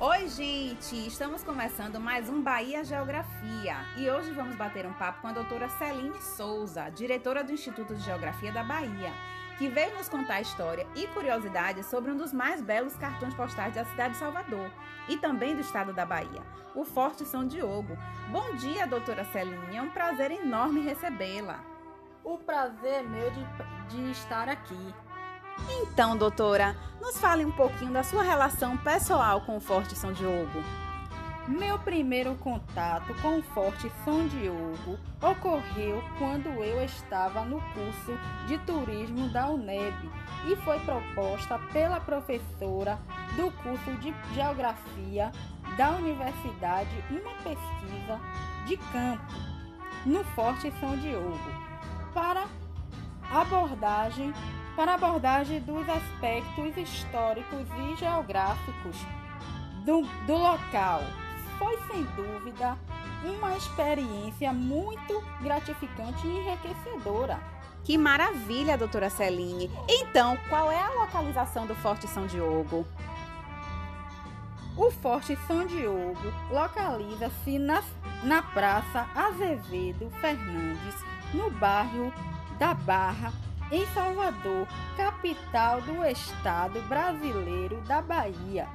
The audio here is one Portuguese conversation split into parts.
Oi, gente! Estamos começando mais um Bahia Geografia e hoje vamos bater um papo com a doutora Celine Souza, diretora do Instituto de Geografia da Bahia, que veio nos contar história e curiosidades sobre um dos mais belos cartões postais da cidade de Salvador e também do estado da Bahia, o Forte São Diogo. Bom dia, doutora Celine, é um prazer enorme recebê-la. O prazer é meu de, de estar aqui. Então, doutora, nos fale um pouquinho da sua relação pessoal com o Forte São Diogo. Meu primeiro contato com o Forte São Diogo ocorreu quando eu estava no curso de turismo da UNEB e foi proposta pela professora do curso de Geografia da universidade uma pesquisa de campo no Forte São Diogo para abordagem para abordagem dos aspectos históricos e geográficos do, do local. Foi sem dúvida uma experiência muito gratificante e enriquecedora. Que maravilha, doutora Celine! Então, qual é a localização do Forte São Diogo? O Forte São Diogo localiza-se na, na Praça Azevedo Fernandes, no bairro da Barra, em Salvador, capital do estado brasileiro da Bahia.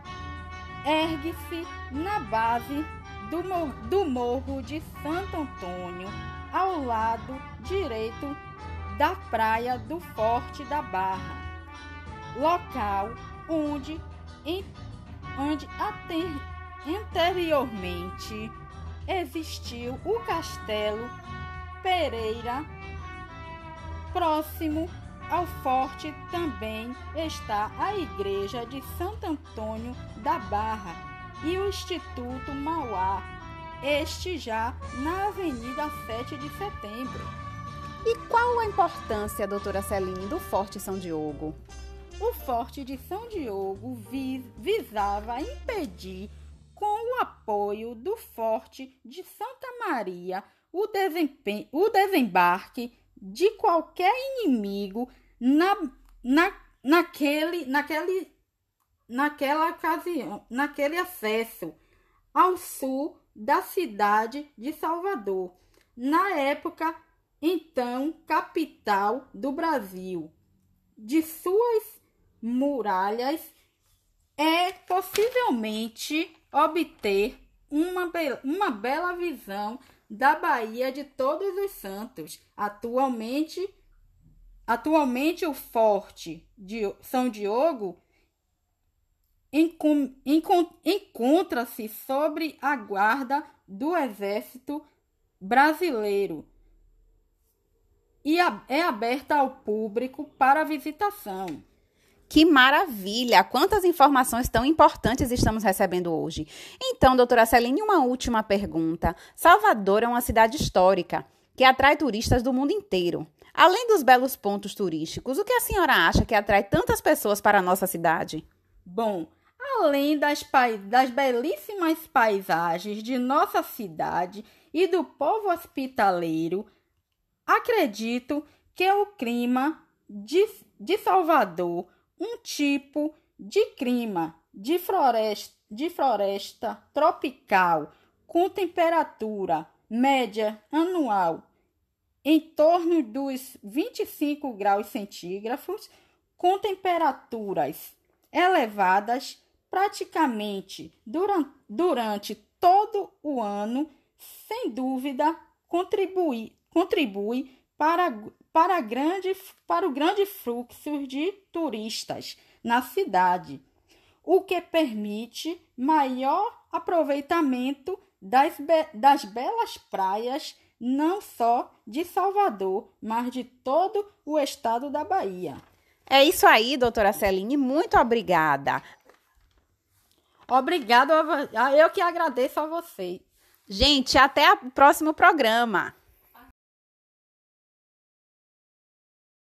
Ergue-se na base do, mor do Morro de Santo Antônio, ao lado direito da praia do Forte da Barra, local onde, em, onde anteriormente existiu o Castelo Pereira Próximo ao forte também está a Igreja de Santo Antônio da Barra e o Instituto Mauá, este já na Avenida 7 de Setembro. E qual a importância, doutora Celine, do Forte São Diogo? O Forte de São Diogo vis visava impedir, com o apoio do Forte de Santa Maria, o, o desembarque de qualquer inimigo na, na, naquele, naquele, naquela ocasião, naquele acesso ao sul da cidade de Salvador, na época então capital do Brasil. De suas muralhas é possivelmente obter uma, be uma bela visão da Bahia de Todos os Santos. Atualmente, atualmente o Forte de São Diogo encontra-se sobre a guarda do Exército Brasileiro e é aberta ao público para visitação. Que maravilha! Quantas informações tão importantes estamos recebendo hoje. Então, doutora Celine, uma última pergunta. Salvador é uma cidade histórica que atrai turistas do mundo inteiro. Além dos belos pontos turísticos, o que a senhora acha que atrai tantas pessoas para a nossa cidade? Bom, além das, das belíssimas paisagens de nossa cidade e do povo hospitaleiro, acredito que o clima de, de Salvador um tipo de clima de floresta, de floresta tropical com temperatura média anual em torno dos 25 graus centígrados, com temperaturas elevadas praticamente durante, durante todo o ano, sem dúvida contribui, contribui para para, grande, para o grande fluxo de turistas na cidade, o que permite maior aproveitamento das, be das belas praias, não só de Salvador, mas de todo o estado da Bahia. É isso aí, doutora Celine, muito obrigada. Obrigado, eu que agradeço a você. Gente, até o próximo programa.